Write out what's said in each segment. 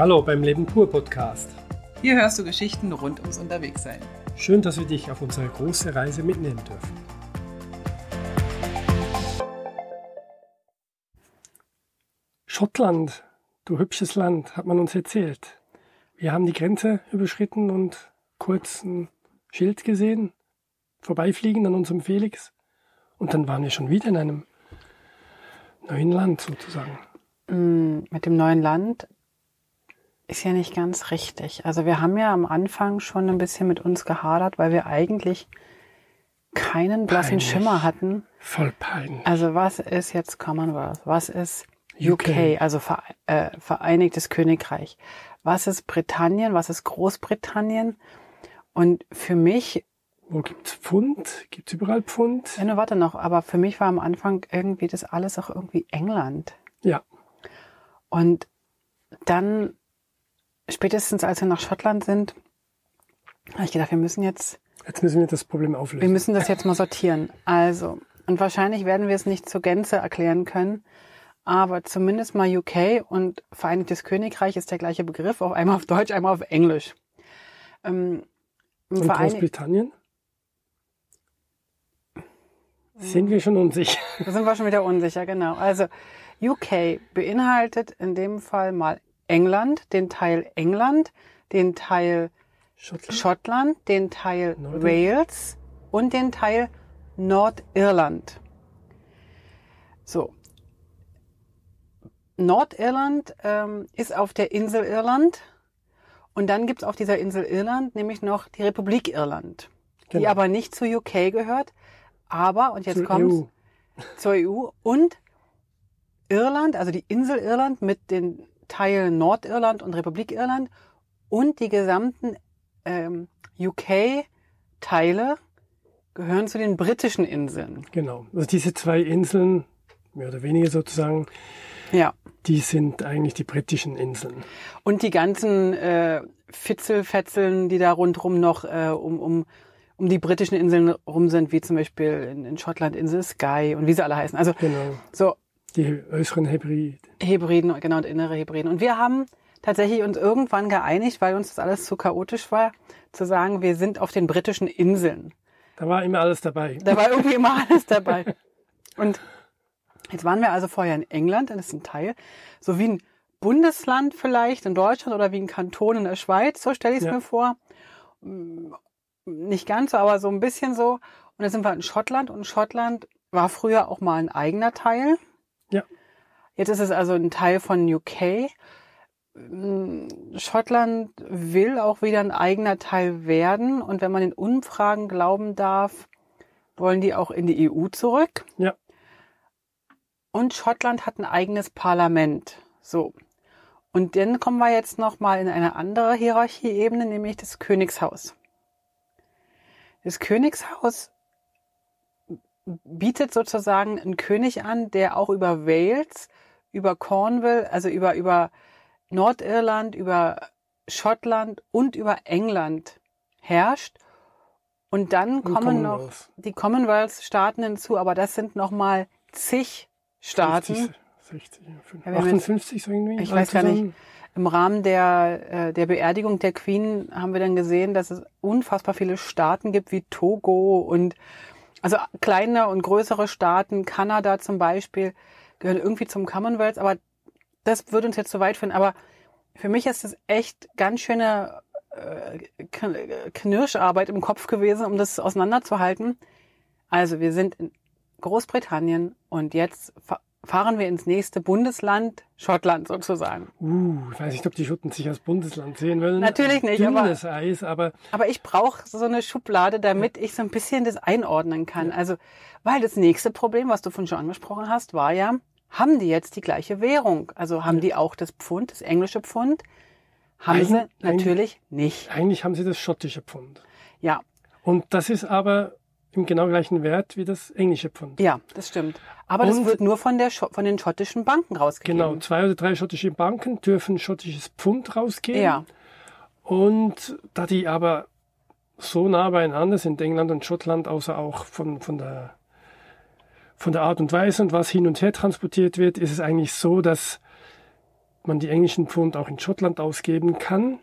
Hallo beim Leben pur Podcast. Hier hörst du Geschichten rund ums Unterwegssein. Schön, dass wir dich auf unsere große Reise mitnehmen dürfen. Schottland, du hübsches Land, hat man uns erzählt. Wir haben die Grenze überschritten und kurz ein Schild gesehen, vorbeifliegen an unserem Felix. Und dann waren wir schon wieder in einem neuen Land sozusagen. Mm, mit dem neuen Land ist ja nicht ganz richtig. Also wir haben ja am Anfang schon ein bisschen mit uns gehadert, weil wir eigentlich keinen blassen Peinlich. Schimmer hatten. Voll peinlich. Also was ist jetzt Commonwealth? Was ist UK, UK. also Ver äh, Vereinigtes Königreich? Was ist Britannien? Was ist Großbritannien? Und für mich, Wo gibt's Pfund? Gibt's überall Pfund? ja, nur warte noch, aber für mich war am Anfang irgendwie das alles auch irgendwie England. Ja, Und dann, spätestens als wir nach Schottland sind, habe ich gedacht, wir müssen jetzt, jetzt müssen wir das Problem wir auflösen. müssen das jetzt mal sortieren. Also, und wahrscheinlich werden wir es nicht zur Gänze erklären können, aber zumindest mal UK und Vereinigtes Königreich ist der gleiche Begriff, auch einmal auf Deutsch, einmal auf Englisch. Ähm, Und Verein- Großbritannien? Sind wir schon unsicher. Da sind wir schon wieder unsicher, genau. Also UK beinhaltet in dem Fall mal England, den Teil England, den Teil Schottland? Schottland, den Teil Norden. Wales und den Teil Nordirland. So. Nordirland ähm, ist auf der Insel Irland und dann gibt's auf dieser Insel Irland nämlich noch die Republik Irland, die Genau. aber nicht zu UK gehört, aber, und jetzt Zur kommt's, EU. zur EU und Irland, also die Insel Irland mit den Teilen Nordirland und Republik Irland und die gesamten ähm, UK-Teile gehören zu den britischen Inseln. Genau. Also diese zwei Inseln, mehr oder weniger sozusagen, Ja. die sind eigentlich die britischen Inseln. Und die ganzen äh, Fitzelfetzeln, die da rundrum noch äh, um, um, um die britischen Inseln rum sind, wie zum Beispiel in, in Schottland Insel Skye und wie sie alle heißen. Also Genau. so Die äußeren Hebrid. Hebriden, genau, und innere Hebriden. Und wir haben tatsächlich uns irgendwann geeinigt, weil uns das alles zu chaotisch war, zu sagen, wir sind auf den britischen Inseln. Da war immer alles dabei. Da war irgendwie immer alles dabei. Und jetzt waren wir also vorher in England, das ist ein Teil, so wie ein Bundesland vielleicht in Deutschland oder wie ein Kanton in der Schweiz, so stelle ich es Ja. mir vor. Nicht ganz so, aber so ein bisschen so. Und dann sind wir in Schottland und Schottland war früher auch mal ein eigener Teil. Ja. Jetzt ist es also ein Teil von UK. Mm, Schottland will auch wieder ein eigener Teil werden. Und wenn man den Umfragen glauben darf, wollen die auch in die EU zurück. Ja. Und Schottland hat ein eigenes Parlament. So. Und dann kommen wir jetzt noch mal in eine andere Hierarchieebene, nämlich das Königshaus. Das Königshaus bietet sozusagen einen König an, der auch über Wales, über Cornwall, also über, über Nordirland, über Schottland und über England herrscht. Und dann kommen noch Commonwealth. die Commonwealth-Staaten hinzu, aber das sind nochmal zig Staaten. 50, 60, Ja, wir haben jetzt- 58 so irgendwie. Ich weiß gar nicht. Im Rahmen der, äh, der Beerdigung der Queen haben wir dann gesehen, dass es unfassbar viele Staaten gibt, wie Togo und also kleine und größere Staaten, Kanada zum Beispiel, gehören irgendwie zum Commonwealth, aber das würde uns jetzt zu weit führen. Aber für mich ist es echt ganz schöne äh, Kn- Knirscharbeit im Kopf gewesen, um das auseinanderzuhalten. Also wir sind in Großbritannien und jetzt fahren wir ins nächste Bundesland, Schottland sozusagen. Uh, ich weiß nicht, ob die Schotten sich als Bundesland sehen wollen. Natürlich nicht, aber- Dünnes Eis, aber Aber ich brauche so eine Schublade, damit ich so ein bisschen das einordnen kann. Also, weil das nächste Problem, was du von schon angesprochen hast, war ja, haben die jetzt die gleiche Währung? Also haben die auch das Pfund, das englische Pfund? Haben Eig- sie natürlich nicht. eigentlich haben sie das schottische Pfund. Ja, Und das ist aber im genau gleichen Wert wie das englische Pfund. ja, das stimmt. Aber das Und- wird nur von, der, von den schottischen Banken rausgegeben. Genau, zwei oder drei schottische Banken dürfen schottisches Pfund rausgeben. Ja, Und da die aber so nah beieinander sind, England und Schottland, außer auch von, von, der, von der Art und Weise und was hin und her transportiert wird, ist es eigentlich so, dass man die englischen Pfund auch in Schottland ausgeben kann.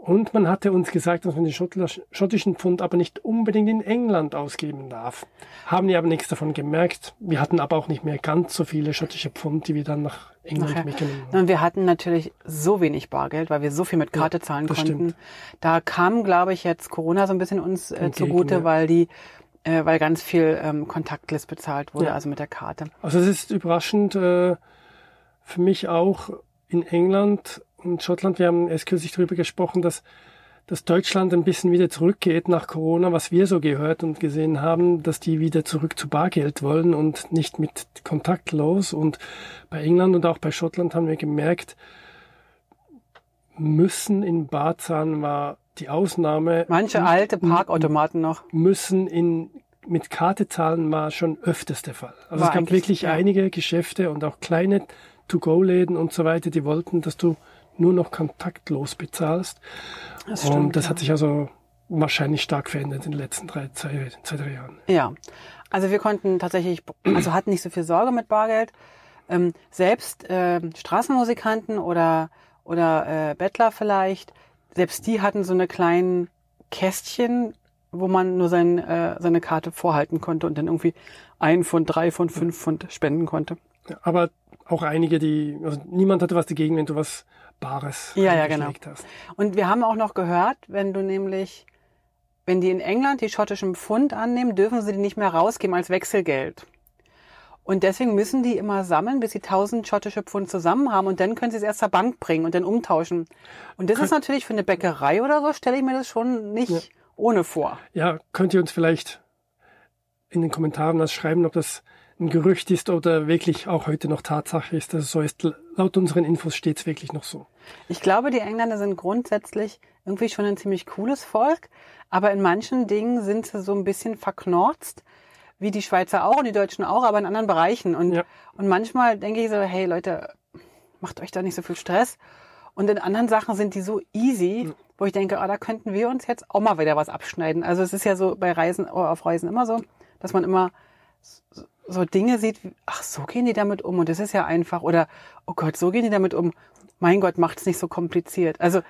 Und man hatte uns gesagt, dass man die schottischen Pfund aber nicht unbedingt in England ausgeben darf. Haben die aber nichts davon gemerkt. Wir hatten aber auch nicht mehr ganz so viele schottische Pfund, die wir dann nach England Nachher. mitgenommen haben. Und wir hatten natürlich so wenig Bargeld, weil wir so viel mit Karte Ja, zahlen das konnten. stimmt. Da kam, glaube ich, jetzt Corona so ein bisschen uns äh, zugute, ja. weil die, äh, weil ganz viel ähm, kontaktlos bezahlt wurde, Ja. also mit der Karte. Also es ist überraschend äh, für mich auch in England und Schottland. Wir haben erst kürzlich darüber gesprochen, dass, dass Deutschland ein bisschen wieder zurückgeht nach Corona, was wir so gehört und gesehen haben, dass die wieder zurück zu Bargeld wollen und nicht mit kontaktlos. Und bei England und auch bei Schottland haben wir gemerkt, müssen in Bar zahlen war die Ausnahme. Manche alte Parkautomaten noch. müssen in mit Karte zahlen war schon öfters der Fall. Also War es gab wirklich ja. einige Geschäfte und auch kleine To-Go-Läden und so weiter, die wollten, dass du nur noch kontaktlos bezahlst. Das und das ja. hat sich also wahrscheinlich stark verändert in den letzten drei, zwei, zwei drei Jahren. Ja, also wir konnten tatsächlich, also hatten nicht so viel Sorge mit Bargeld. Ähm, selbst ähm, Straßenmusikanten oder oder äh, Bettler vielleicht, selbst die hatten so eine kleinen Kästchen, wo man nur sein, äh, seine Karte vorhalten konnte und dann irgendwie ein Pfund, drei Pfund, fünf Pfund spenden konnte. Ja, aber auch einige, die, also niemand hatte was dagegen, wenn du was Bares Ja, ja, genau. hast. Und wir haben auch noch gehört, wenn du nämlich, wenn die in England die schottischen Pfund annehmen, dürfen sie die nicht mehr rausgeben als Wechselgeld. Und deswegen müssen die immer sammeln, bis sie 1000 schottische Pfund zusammen haben und dann können sie es erst zur Bank bringen und dann umtauschen. Und das ist natürlich für eine Bäckerei oder so, stelle ich mir das schon nicht Ja. ohne vor. Ja, könnt ihr uns vielleicht in den Kommentaren was schreiben, ob das ein Gerücht ist oder wirklich auch heute noch Tatsache ist, dass es so ist. Laut unseren Infos steht es wirklich noch so. Ich glaube, die Engländer sind grundsätzlich irgendwie schon ein ziemlich cooles Volk, aber in manchen Dingen sind sie so ein bisschen verknorzt, wie die Schweizer auch und die Deutschen auch, aber in anderen Bereichen. Und, Ja. und manchmal denke ich so, hey Leute, macht euch da nicht so viel Stress. Und in anderen Sachen sind die so easy, wo ich denke, ah, da könnten wir uns jetzt auch mal wieder was abschneiden. Also es ist ja so bei Reisen, oh, auf Reisen immer so, dass man immer so- Dinge sieht, wie, ach, so gehen die damit um und das ist ja einfach. Oder, oh Gott, so gehen die damit um. Mein Gott, macht's nicht so kompliziert. Also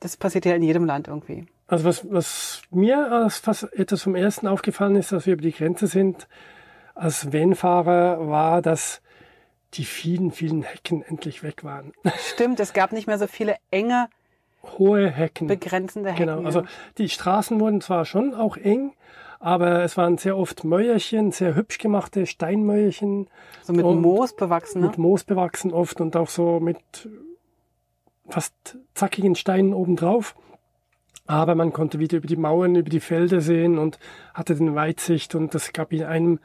das passiert ja in jedem Land irgendwie. Also was, was mir als fast etwas vom ersten aufgefallen ist, als wir über die Grenze sind, als Van-Fahrer, war, dass die vielen, vielen Hecken endlich weg waren. Stimmt, es gab nicht mehr so viele enge, Hohe Hecken. begrenzende Hecken. Genau, also die Straßen wurden zwar schon auch eng, aber es waren sehr oft Mäuerchen, sehr hübsch gemachte Steinmäuerchen, so mit Moos bewachsen. Ne? mit Moos bewachsen oft und auch so mit fast zackigen Steinen obendrauf. Aber man konnte wieder über die Mauern, über die Felder sehen und hatte den Weitsicht und das gab in einem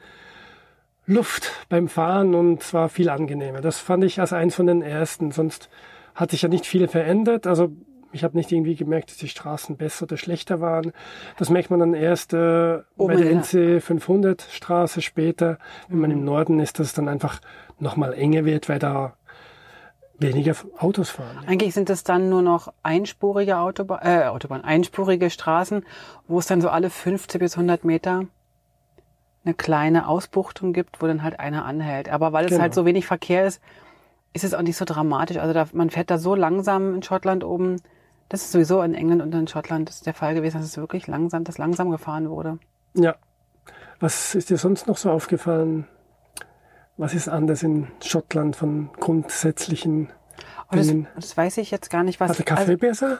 Luft beim Fahren und es war viel angenehmer. Das fand ich als eins von den ersten. Sonst hat sich ja nicht viel verändert. Also ich habe nicht irgendwie gemerkt, dass die Straßen besser oder schlechter waren. Das merkt man dann erst äh, Oben bei der NC 500 Straße später, wenn man im Norden ist, dass es dann einfach nochmal enger wird, weil da weniger Autos fahren. Eigentlich sind es dann nur noch einspurige Autobahn, äh, Autobahn, einspurige Straßen, wo es dann so alle 50 bis 100 Meter eine kleine Ausbuchtung gibt, wo dann halt einer anhält. Aber weil es Genau. halt so wenig Verkehr ist, ist es auch nicht so dramatisch. Also da, man fährt da so langsam in Schottland oben. Das ist sowieso in England und in Schottland der Fall gewesen, dass es wirklich langsam, dass langsam gefahren wurde. Ja. Was ist dir sonst noch so aufgefallen? Was ist anders in Schottland von grundsätzlichen Aber das, Dingen? das weiß ich jetzt gar nicht, was. War der Kaffee besser?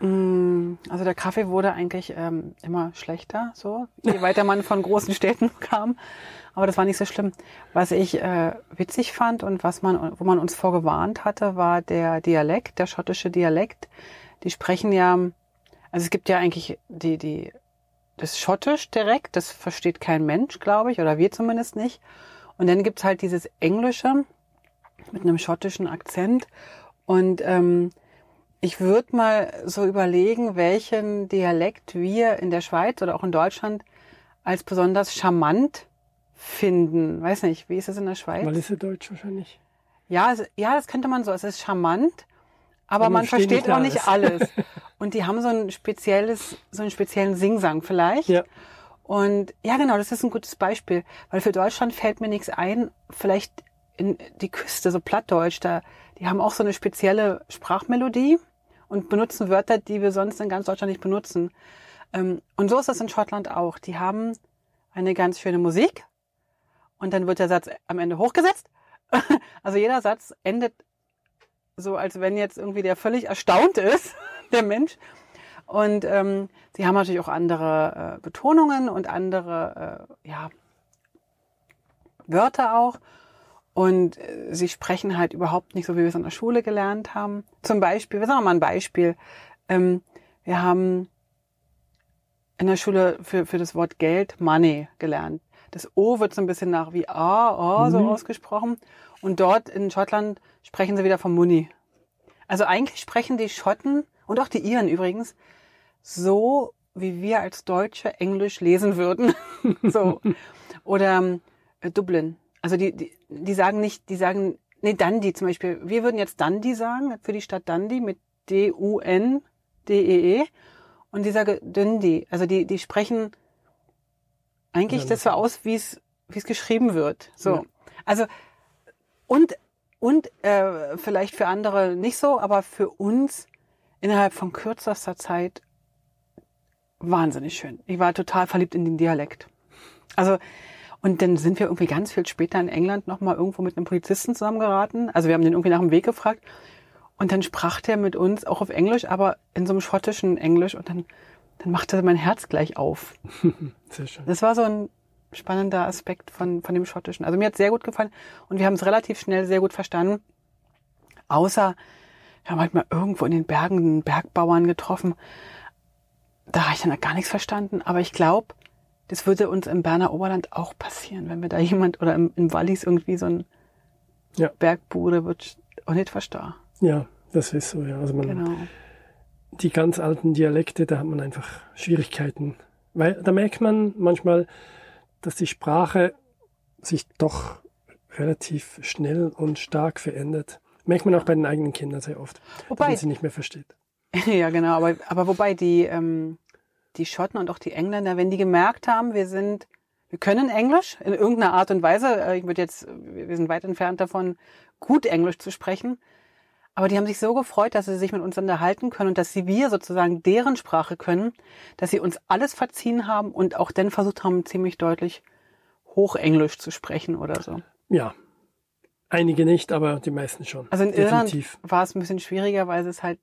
Mm, Also der Kaffee wurde eigentlich ähm, immer schlechter, so je weiter man von großen Städten kam. Aber das war nicht so schlimm. Was ich äh, witzig fand und was man, wo man uns vorgewarnt hatte, war der Dialekt, der schottische Dialekt. Die sprechen ja, also es gibt ja eigentlich die die das Schottisch direkt, das versteht kein Mensch, glaube ich, oder wir zumindest nicht. Und dann gibt's halt dieses Englische mit einem schottischen Akzent und ähm, ich würde mal so überlegen, welchen Dialekt wir in der Schweiz oder auch in Deutschland als besonders charmant finden. Weiß nicht, wie ist es in der Schweiz? Walliser Deutsch wahrscheinlich. Ja, es, ja, das könnte man so. Es ist charmant, aber man man versteht auch nicht alles. Und die haben so ein spezielles, so einen speziellen Singsang vielleicht. Ja. Und ja, genau, das ist ein gutes Beispiel, weil für Deutschland fällt mir nichts ein. Vielleicht in die Küste, so Plattdeutsch, da, die haben auch so eine spezielle Sprachmelodie und benutzen Wörter, die wir sonst in ganz Deutschland nicht benutzen. Ähm, und so ist das in Schottland auch. Die haben eine ganz schöne Musik und dann wird der Satz am Ende hochgesetzt. Also jeder Satz endet so, als wenn jetzt irgendwie der völlig erstaunt ist, der Mensch. Und ähm, sie haben natürlich auch andere äh, Betonungen und andere äh, ja, Wörter auch. Und äh, sie sprechen halt überhaupt nicht so, wie wir es in der Schule gelernt haben. Zum Beispiel, wir sagen mal ein Beispiel. Ähm, wir haben in der Schule für, für das Wort Geld Money gelernt. Das O wird so ein bisschen nach wie A, O so mhm. ausgesprochen. Und dort in Schottland sprechen sie wieder vom Muni. Also eigentlich sprechen die Schotten und auch die Iren übrigens so, wie wir als Deutsche Englisch lesen würden. so. Oder äh, Dublin. Also die, die, die sagen nicht, die sagen, nee, Dundee zum Beispiel. Wir würden jetzt Dundee sagen, für die Stadt Dundee mit D-U-N-D-E-E. -E. Und die sagen Dundee. Also die, die sprechen eigentlich ja, das so aus, wie es, wie es geschrieben wird. So. Ja. Also, und, und äh, vielleicht für andere nicht so, aber für uns innerhalb von kürzester Zeit wahnsinnig schön. Ich war total verliebt in den Dialekt. Also, und dann sind wir irgendwie ganz viel später in England nochmal irgendwo mit einem Polizisten zusammengeraten. Also wir haben den irgendwie nach dem Weg gefragt. Und dann sprach der mit uns auch auf Englisch, aber in so einem schottischen Englisch. Und dann, dann machte mein Herz gleich auf. Sehr schön. Das war so ein spannender Aspekt von, von dem schottischen. Also mir hat sehr gut gefallen. Und wir haben es relativ schnell sehr gut verstanden. Außer, wir haben halt mal irgendwo in den Bergen einen Bergbauern getroffen. Da habe ich dann gar nichts verstanden. Aber ich glaube, das würde uns im Berner Oberland auch passieren, wenn wir da jemand oder im, im Wallis irgendwie so ein ja. Bergbude wird auch nicht verstehen. Ja, das ist so, ja. Also man, genau. Die ganz alten Dialekte, da hat man einfach Schwierigkeiten. Weil da merkt man manchmal, dass die Sprache sich doch relativ schnell und stark verändert. Merkt man auch bei den eigenen Kindern sehr oft, wobei, dass man sie nicht mehr versteht. ja, genau, aber, aber wobei die, ähm, die Schotten und auch die Engländer, wenn die gemerkt haben, wir sind, wir können Englisch in irgendeiner Art und Weise, äh, ich würde jetzt, wir sind weit entfernt davon, gut Englisch zu sprechen, aber die haben sich so gefreut, dass sie sich mit uns unterhalten können und dass sie wir sozusagen deren Sprache können, dass sie uns alles verziehen haben und auch dann versucht haben, ziemlich deutlich Hochenglisch zu sprechen oder so. Ja. Einige nicht, aber die meisten schon. Also in Definitiv. Irland war es ein bisschen schwieriger, weil es halt,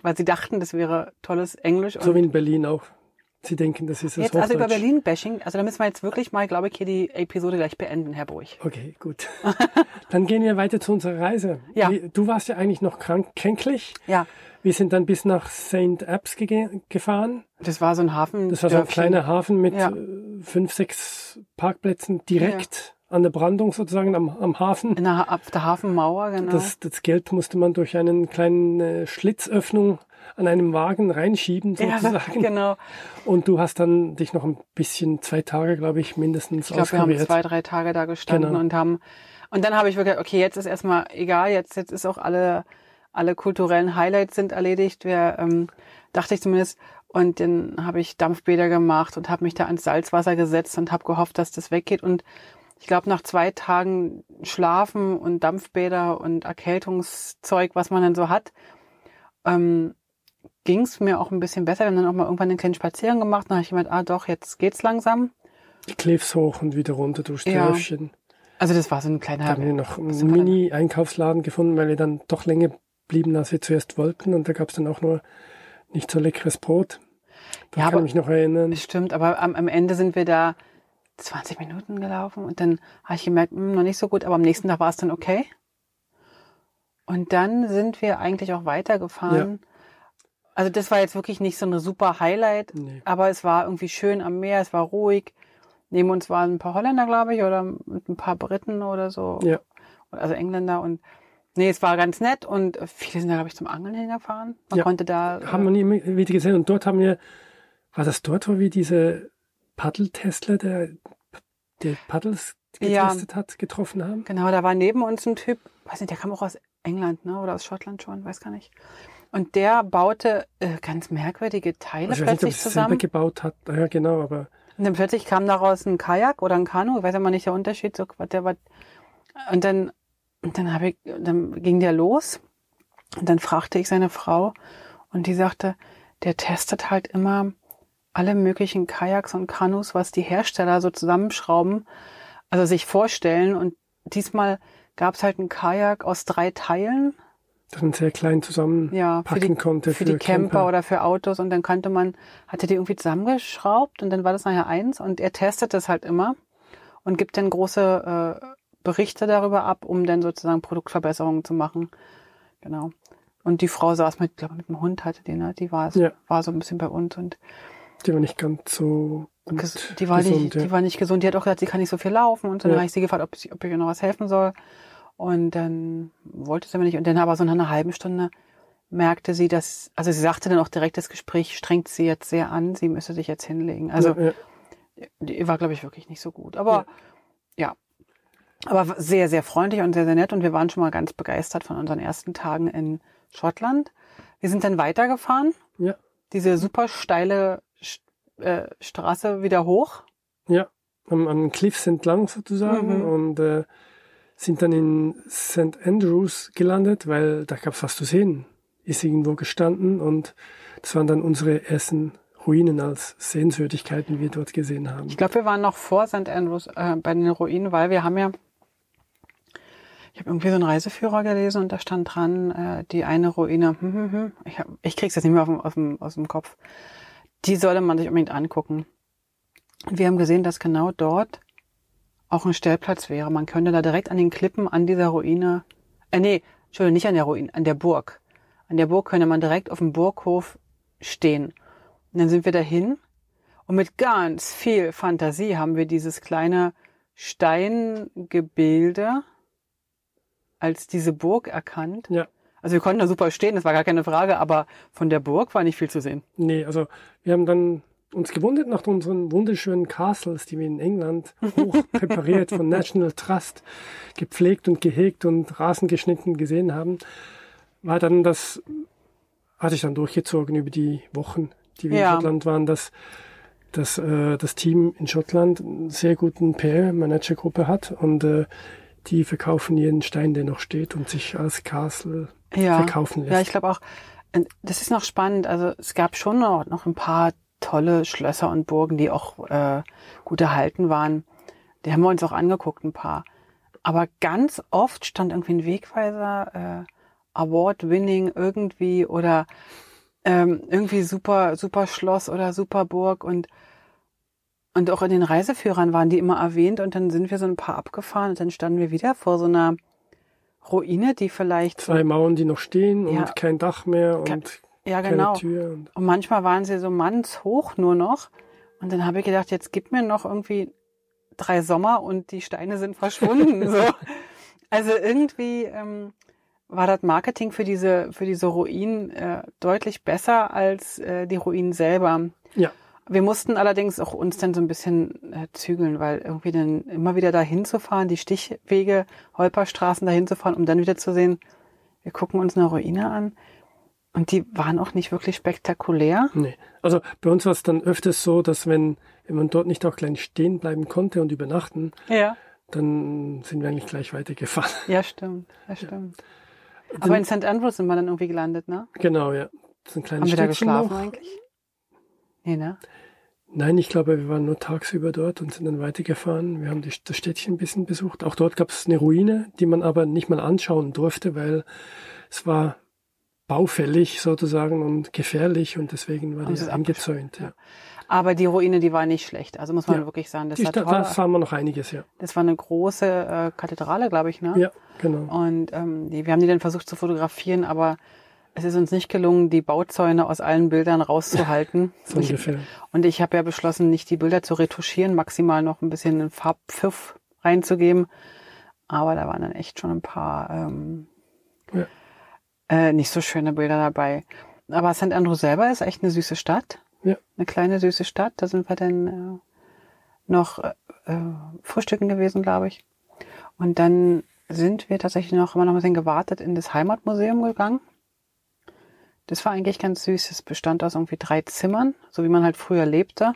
weil sie dachten, das wäre tolles Englisch. So wie in Berlin auch. Sie denken, das ist das Jetzt also über Berlin-Bashing, also da müssen wir jetzt wirklich mal, glaube ich, hier die Episode gleich beenden, Herr Burg. Okay, gut. dann gehen wir weiter zu unserer Reise. Ja. Du warst ja eigentlich noch krank, kränklich. Ja. Wir sind dann bis nach St. Apps ge gefahren. Das war so ein Hafen. Das war so ein kleiner Hafen mit ja. Äh, fünf, sechs Parkplätzen direkt ja. An der Brandung sozusagen am, am Hafen. In der, auf der Hafenmauer, genau. Das, das Geld musste man durch einen kleinen äh, Schlitzöffnung an einem Wagen reinschieben sozusagen. Ja, genau. Und du hast dann dich noch ein bisschen, zwei Tage, glaube ich, mindestens Ich glaube, wir haben zwei, drei Tage da gestanden genau. und haben, und dann habe ich wirklich, okay, jetzt ist erstmal egal, jetzt, jetzt ist auch alle, alle kulturellen Highlights sind erledigt. Wir, ähm, dachte ich zumindest. Und dann habe ich Dampfbäder gemacht und habe mich da ans Salzwasser gesetzt und habe gehofft, dass das weggeht. Und ich glaube, nach zwei Tagen Schlafen und Dampfbäder und Erkältungszeug, was man dann so hat, ähm, ging es mir auch ein bisschen besser. Wir haben dann auch mal irgendwann einen kleinen Spaziergang gemacht. Dann habe ich gemeint, ah doch, jetzt geht's langsam. Cliffs hoch und wieder runter durch Dörfchen. Ja. Also das war so ein kleiner... Da haben wir noch einen Mini-Einkaufsladen gefunden, weil wir dann doch länger blieben, als wir zuerst wollten. Und da gab es dann auch nur nicht so leckeres Brot. Da ja, kann aber, mich noch erinnern. Stimmt, aber am, am Ende sind wir da 20 Minuten gelaufen und dann habe ich gemerkt, mh, hm, noch nicht so gut, aber am nächsten Tag war es dann okay. Und dann sind wir eigentlich auch weitergefahren. Ja. Also das war jetzt wirklich nicht so eine super Highlight, nee. aber es war irgendwie schön am Meer, es war ruhig. Neben uns waren ein paar Holländer, glaube ich, oder ein paar Briten oder so. Ja. Also Engländer und nee, es war ganz nett und viele sind da, glaube ich, zum Angeln hingefahren. Man ja. konnte da. Haben wir nie wieder gesehen und dort haben wir, war das dort, wo wir diese Paddeltestler, der, der Paddles getestet ja. hat, getroffen haben? Genau, da war neben uns ein Typ, weiß nicht, der kam auch aus England, ne, oder aus Schottland schon, weiß gar nicht. Und der baute äh, ganz merkwürdige Teile also ich plötzlich nicht, ob zusammen. Selber gebaut hat, ja genau, aber. Und dann plötzlich kam daraus ein Kajak oder ein Kanu, ich weiß immer nicht der Unterschied, so der war. Und dann Und dann habe ich, dann ging der los und dann fragte ich seine Frau und die sagte, der testet halt immer alle möglichen Kajaks und Kanus, was die Hersteller so zusammenschrauben, also sich vorstellen. Und diesmal gab es halt einen Kajak aus drei Teilen. Das man sehr klein zusammenpacken ja, für die, konnte. Für, die Camper, oder für Autos. Und dann konnte man, hatte die irgendwie zusammengeschraubt und dann war das nachher eins. Und er testet das halt immer und gibt dann große äh, Berichte darüber ab, um dann sozusagen Produktverbesserungen zu machen. Genau. Und die Frau saß mit, glaube mit dem Hund hatte die, ne? Die war, ja. war so ein bisschen bei uns und die war nicht ganz so gut die war gesund, nicht, ja. die war nicht gesund. Die hat auch gesagt, sie kann nicht so viel laufen und so. Ja. Dann habe ich sie gefragt, ob, sie, ob ich ihr noch was helfen soll. Und dann wollte sie aber nicht. Und dann aber so nach einer halben Stunde merkte sie, dass, also sie sagte dann auch direkt, das Gespräch strengt sie jetzt sehr an, sie müsste sich jetzt hinlegen. Also ja, die war, glaube ich, wirklich nicht so gut. Aber ja. ja. Aber sehr, sehr freundlich und sehr, sehr nett. Und wir waren schon mal ganz begeistert von unseren ersten Tagen in Schottland. Wir sind dann weitergefahren. Ja. Diese super steile äh, Straße wieder hoch. Ja, am, am Cliffs entlang sozusagen. Mhm. Und äh, sind dann in St. Andrews gelandet, weil da gab es was zu sehen. Ist irgendwo gestanden und das waren dann unsere ersten Ruinen als Sehenswürdigkeiten, die wir dort gesehen haben. Ich glaube, wir waren noch vor St. Andrews äh, bei den Ruinen, weil wir haben ja ich habe irgendwie so einen Reiseführer gelesen und da stand dran, äh, die eine Ruine, hm, hm, hm, ich, hab, ich krieg's jetzt nicht mehr aus dem, aus, dem, aus dem Kopf, die sollte man sich unbedingt angucken. Und wir haben gesehen, dass genau dort auch ein Stellplatz wäre. Man könnte da direkt an den Klippen an dieser Ruine, äh, nee, Entschuldigung, nicht an der Ruine, an der Burg. An der Burg könnte man direkt auf dem Burghof stehen. Und dann sind wir dahin und mit ganz viel Fantasie haben wir dieses kleine Steingebilde als diese Burg erkannt. Ja. Also wir konnten da super stehen, das war gar keine Frage, aber von der Burg war nicht viel zu sehen. Nee, also wir haben dann uns gewundert nach unseren wunderschönen Castles, die wir in England hoch präpariert von National Trust gepflegt und gehegt und Rasen geschnitten gesehen haben, war dann das, hatte ich dann durchgezogen über die Wochen, die wir ja. in Schottland waren, dass, dass äh, das Team in Schottland einen sehr guten PR-Managergruppe hat und äh, die verkaufen jeden Stein, der noch steht und sich als Castle ja. verkaufen lässt. Ja, ich glaube auch, äh, das ist noch spannend. Also es gab schon noch, noch ein paar tolle Schlösser und Burgen, die auch äh, gut erhalten waren. Die haben wir uns auch angeguckt, ein paar. Aber ganz oft stand irgendwie ein Wegweiser, äh, Award-winning irgendwie oder ähm, irgendwie super, super Schloss oder super Burg und und auch in den Reiseführern waren die immer erwähnt und dann sind wir so ein paar abgefahren und dann standen wir wieder vor so einer Ruine, die vielleicht. Zwei Mauern, die noch stehen ja, und kein Dach mehr und ja, genau. keine Tür. Und, und manchmal waren sie so mannshoch nur noch. Und dann habe ich gedacht, jetzt gib mir noch irgendwie drei Sommer und die Steine sind verschwunden. so. Also irgendwie ähm, war das Marketing für diese, für diese Ruinen äh, deutlich besser als äh, die Ruinen selber. Ja. Wir mussten allerdings auch uns dann so ein bisschen äh, zügeln, weil irgendwie dann immer wieder dahin zu fahren, die Stichwege, Holperstraßen dahin zu fahren, um dann wieder zu sehen, wir gucken uns eine Ruine an. Und die waren auch nicht wirklich spektakulär. Nee. Also bei uns war es dann öfters so, dass wenn, wenn man dort nicht auch gleich stehen bleiben konnte und übernachten, ja. dann sind wir eigentlich gleich weitergefahren. Ja, stimmt. Ja, stimmt. Ja. Aber in St. Andrews sind wir dann irgendwie gelandet, ne? Genau, ja. Das ist ein kleines Haben wir da geschlafen noch. eigentlich? Nee, ne? Nein, ich glaube, wir waren nur tagsüber dort und sind dann weitergefahren. Wir haben die, das Städtchen ein bisschen besucht. Auch dort gab es eine Ruine, die man aber nicht mal anschauen durfte, weil es war baufällig sozusagen und gefährlich und deswegen war die eingezäunt. Ja. Aber die Ruine, die war nicht schlecht. Also muss man ja. wirklich sagen, das die, war Da sahen wir noch einiges, ja. Das war eine große äh, Kathedrale, glaube ich, ne? Ja, genau. Und ähm, die, wir haben die dann versucht zu fotografieren, aber es ist uns nicht gelungen, die Bauzäune aus allen Bildern rauszuhalten. so ungefähr. Und ich habe ja beschlossen, nicht die Bilder zu retuschieren, maximal noch ein bisschen einen Farbpfiff reinzugeben. Aber da waren dann echt schon ein paar ähm, ja. äh, nicht so schöne Bilder dabei. Aber St. Andrew selber ist echt eine süße Stadt. Ja. Eine kleine süße Stadt. Da sind wir dann äh, noch äh, frühstücken gewesen, glaube ich. Und dann sind wir tatsächlich noch immer noch ein bisschen gewartet in das Heimatmuseum gegangen. Das war eigentlich ganz süß. Es bestand aus irgendwie drei Zimmern, so wie man halt früher lebte,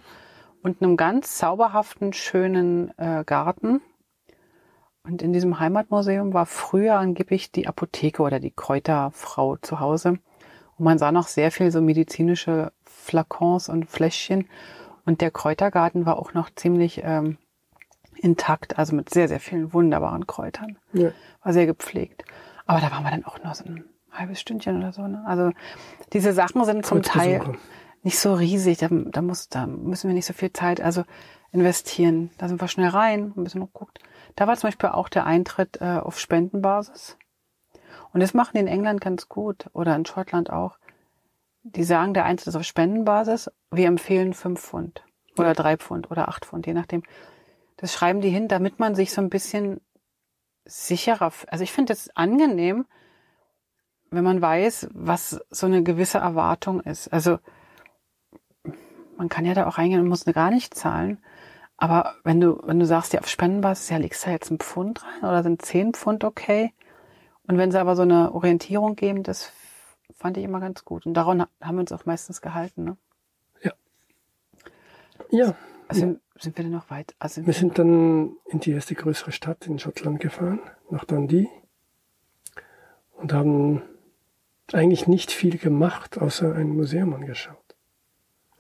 und einem ganz zauberhaften, schönen äh, Garten. Und in diesem Heimatmuseum war früher angeblich die Apotheke oder die Kräuterfrau zu Hause. Und man sah noch sehr viel so medizinische Flakons und Fläschchen. Und der Kräutergarten war auch noch ziemlich ähm, intakt, also mit sehr, sehr vielen wunderbaren Kräutern. Ja. War sehr gepflegt. Aber da waren wir dann auch nur so ein halbes Stündchen oder so. Ne? Also diese Sachen sind zum Teil nicht so riesig. Da, da, muss, da müssen wir nicht so viel Zeit also investieren. Da sind wir schnell rein, ein bisschen geguckt. Da war zum Beispiel auch der Eintritt äh, auf Spendenbasis. Und das machen die in England ganz gut oder in Schottland auch. Die sagen, der Eintritt ist auf Spendenbasis. Wir empfehlen fünf Pfund oder drei Pfund oder acht Pfund, je nachdem. Das schreiben die hin, damit man sich so ein bisschen sicherer, also ich finde es angenehm, wenn man weiß, was so eine gewisse Erwartung ist. Also man kann ja da auch reingehen und muss gar nicht zahlen. Aber wenn du, wenn du sagst, ja, auf Spendenbasis, ja, legst du da jetzt einen Pfund rein oder sind zehn Pfund okay? Und wenn sie aber so eine Orientierung geben, das fand ich immer ganz gut. Und daran haben wir uns auch meistens gehalten. Ne? Ja, Also sind wir denn noch weit? Also wir sind dann in die erste größere Stadt in Schottland gefahren, nach Dundee. Und haben eigentlich nicht viel gemacht, außer ein Museum angeschaut.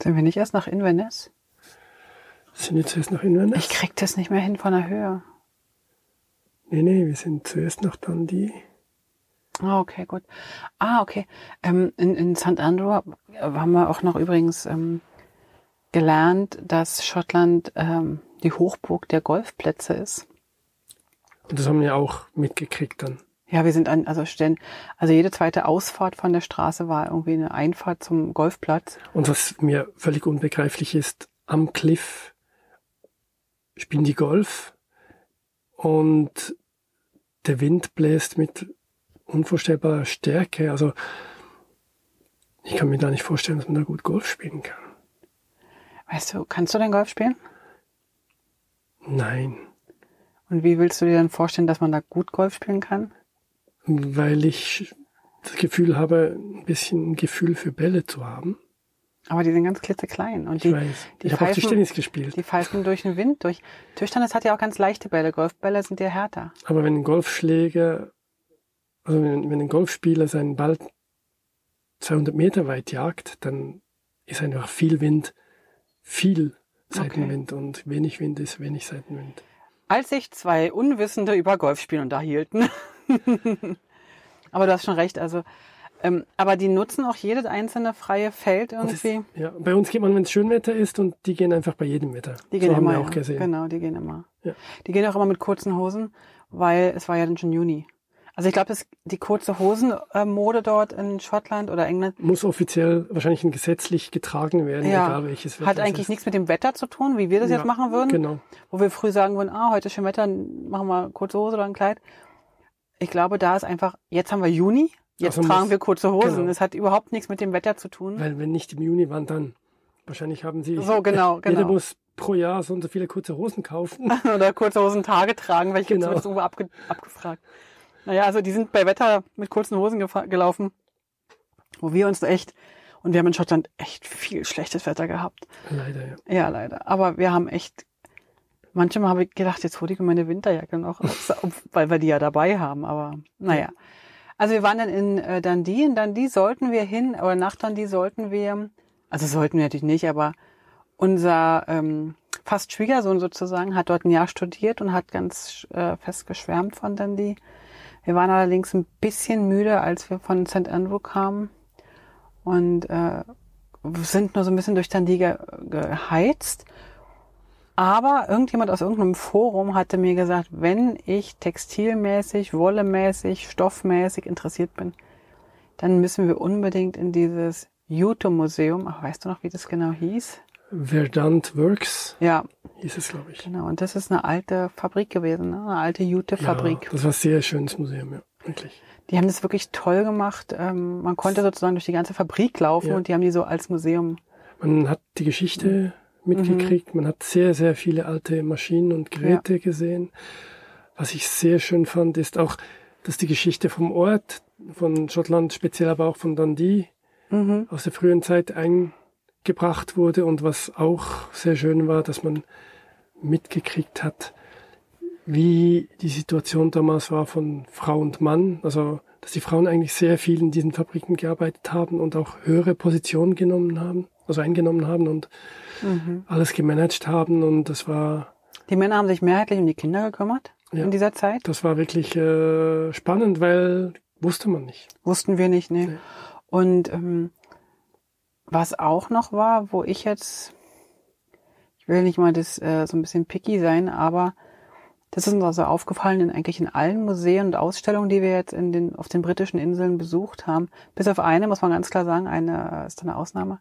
sind wir nicht erst nach Inverness? Sind jetzt erst nach Inverness? Ich krieg das nicht mehr hin von der Höhe. Nee, nee, wir sind zuerst nach Dundee. Ah, okay, gut. Ah, okay. Ähm, in, in St. Andrew haben wir auch noch übrigens ähm, gelernt, dass Schottland ähm, die Hochburg der Golfplätze ist. Und das haben wir auch mitgekriegt dann. Ja, wir sind an, also stellen, also jede zweite Ausfahrt von der Straße war irgendwie eine Einfahrt zum Golfplatz. Und was mir völlig unbegreiflich ist, am Cliff spielen die Golf und der Wind bläst mit unvorstellbarer Stärke. Also ich kann mir da nicht vorstellen, dass man da gut Golf spielen kann. Weißt du, kannst du denn Golf spielen? Nein, Und wie willst du dir dann vorstellen, dass man da gut Golf spielen kann? Weil ich das Gefühl habe, ein bisschen ein Gefühl für Bälle zu haben. Aber die sind ganz klitzeklein. Und Ich die, weiß. die ich habe auch Tischtennis gespielt. die pfeifen durch den Wind durch. Tischtennis hat ja auch ganz leichte Bälle. Golfbälle sind ja härter. Aber wenn ein Golfschläger, also wenn, wenn ein Golfspieler seinen Ball 200 Meter weit jagt, dann ist einfach viel Wind, viel Seitenwind und wenig Wind ist wenig Seitenwind. Als sich zwei Unwissende über Golfspielen unterhielten. aber du hast schon recht, also, ähm, aber die nutzen auch jedes einzelne freie Feld Und das- irgendwie. ja, bei uns geht man, wenn es Schönwetter ist und die gehen einfach bei jedem Wetter. Die gehen so haben immer. wir auch gesehen. Genau, die gehen immer. Ja. Die gehen auch immer mit kurzen Hosen, weil es war ja dann schon Juni. Also ich glaube, die kurze Hosenmode dort in Schottland oder England Muss offiziell wahrscheinlich gesetzlich getragen werden, Ja. egal welches Wetter hat eigentlich nichts mit dem Wetter zu tun, wie wir das Ja, jetzt machen würden. Genau. Wo wir früh sagen würden, ah, heute ist schön Wetter, machen wir kurze Hose oder ein Kleid. Ich glaube, da ist einfach, jetzt haben wir Juni, jetzt Also tragen muss- wir kurze Hosen. genau. Es hat überhaupt nichts mit dem Wetter zu tun. Weil wenn nicht im Juni, wann dann? Wahrscheinlich haben sie. So, genau, Jeder genau. muss pro Jahr so und so viele kurze Hosen kaufen. oder kurze Hosen Tage tragen, weil ich Genau. jetzt irgendwo abge abgefragt. Naja, also die sind bei Wetter mit kurzen Hosen gelaufen, wo wir uns echt, und wir haben in Schottland echt viel schlechtes Wetter gehabt. Leider, ja. Ja, leider. Aber wir haben echt, manchmal habe ich gedacht, jetzt hole ich meine Winterjacke noch, weil wir die ja dabei haben, aber naja. Also wir waren dann in äh, Dundee, in Dundee sollten wir hin, oder nach Dundee sollten wir, also sollten wir natürlich nicht, aber unser ähm, fast Schwiegersohn sozusagen hat dort ein Jahr studiert und hat ganz äh, fest geschwärmt von Dundee. Wir waren allerdings ein bisschen müde, als wir von St. Andrew kamen und äh, sind nur so ein bisschen durch Dundee ge geheizt. Aber irgendjemand aus irgendeinem Forum hatte mir gesagt, wenn ich textilmäßig, wollemäßig, stoffmäßig interessiert bin, dann müssen wir unbedingt in dieses Jute-Museum. Ach, weißt du noch, wie das genau hieß? Verdant Works Ja, hieß es, glaube ich. genau. Und das ist eine alte Fabrik gewesen, ne? eine alte Jute-Fabrik. Ja, das war ein sehr schönes Museum, ja, wirklich. Die haben das wirklich toll gemacht. Ähm, man konnte sozusagen durch die ganze Fabrik laufen Ja. und die haben die so als Museum. Man hat die Geschichte mitgekriegt, man hat sehr, sehr viele alte Maschinen und Geräte gesehen. Was ich sehr schön fand, ist auch, dass die Geschichte vom Ort, von Schottland, speziell aber auch von Dundee, Mhm. aus der frühen Zeit eingebracht wurde und was auch sehr schön war, dass man mitgekriegt hat, wie die Situation damals war von Frau und Mann. Also, dass die Frauen eigentlich sehr viel in diesen Fabriken gearbeitet haben und auch höhere Positionen genommen haben, also eingenommen haben und mhm. alles gemanagt haben. Und das war. Die Männer haben sich mehrheitlich um die Kinder gekümmert ja, in dieser Zeit? Das war wirklich äh, spannend, weil wusste man nicht. Wussten wir nicht, ne. Nee. Und ähm, was auch noch war, wo ich jetzt, ich will nicht mal das äh, so ein bisschen picky sein, aber das ist uns also aufgefallen in eigentlich in allen Museen und Ausstellungen, die wir jetzt in den, auf den britischen Inseln besucht haben. Bis auf eine, muss man ganz klar sagen, eine ist eine Ausnahme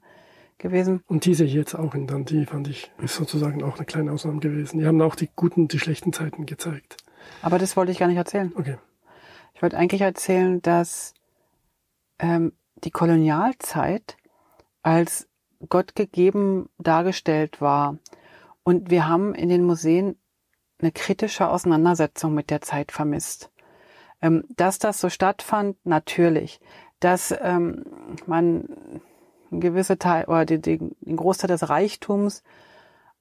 gewesen. Und diese hier jetzt auch in Dundee fand ich, ist sozusagen auch eine kleine Ausnahme gewesen. Die haben auch die guten und die schlechten Zeiten gezeigt. Aber das wollte ich gar nicht erzählen. Okay. Ich wollte eigentlich erzählen, dass ähm, die Kolonialzeit als Gott gegeben dargestellt war. Und wir haben in den Museen eine kritische Auseinandersetzung mit der Zeit vermisst. Ähm, dass das so stattfand, natürlich. Dass ähm, man ein gewisse Teil oder die, die, den Großteil des Reichtums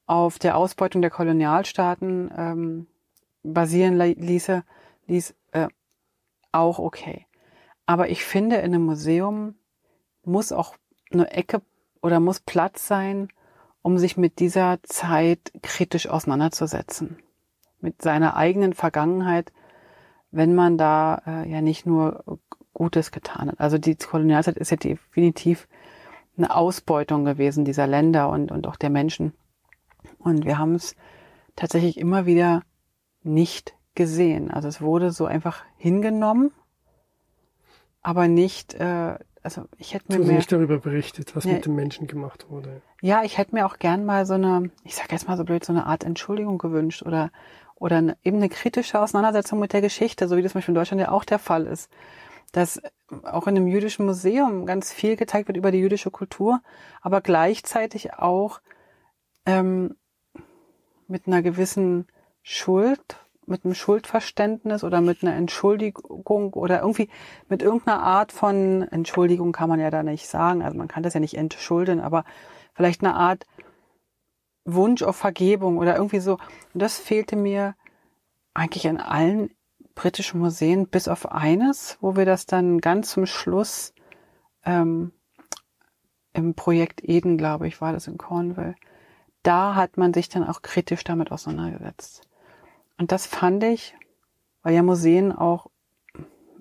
auf der Ausbeutung der Kolonialstaaten ähm, basieren ließe, ließ, äh, auch okay. Aber ich finde, in einem Museum muss auch eine Ecke oder muss Platz sein, um sich mit dieser Zeit kritisch auseinanderzusetzen. Mit seiner eigenen Vergangenheit, wenn man da äh, ja nicht nur Gutes getan hat. Also die Kolonialzeit ist ja definitiv eine Ausbeutung gewesen dieser Länder und, und auch der Menschen. Und wir haben es tatsächlich immer wieder nicht gesehen. Also es wurde so einfach hingenommen, aber nicht, äh, also ich hätte mir mehr, nicht darüber berichtet, was ja, mit dem Menschen gemacht wurde. Ja, ich hätte mir auch gern mal so eine, ich sag jetzt mal so blöd, so eine Art Entschuldigung gewünscht oder oder eine, eben eine kritische Auseinandersetzung mit der Geschichte, so wie das zum Beispiel in Deutschland ja auch der Fall ist dass auch in einem jüdischen Museum ganz viel gezeigt wird über die jüdische Kultur, aber gleichzeitig auch ähm, mit einer gewissen Schuld, mit einem Schuldverständnis oder mit einer Entschuldigung oder irgendwie mit irgendeiner Art von Entschuldigung kann man ja da nicht sagen, also man kann das ja nicht entschulden, aber vielleicht eine Art Wunsch auf Vergebung oder irgendwie so. Und das fehlte mir eigentlich in allen britischen Museen, bis auf eines, wo wir das dann ganz zum Schluss ähm, im Projekt Eden, glaube ich, war das in Cornwall. Da hat man sich dann auch kritisch damit auseinandergesetzt. Und das fand ich, weil ja Museen auch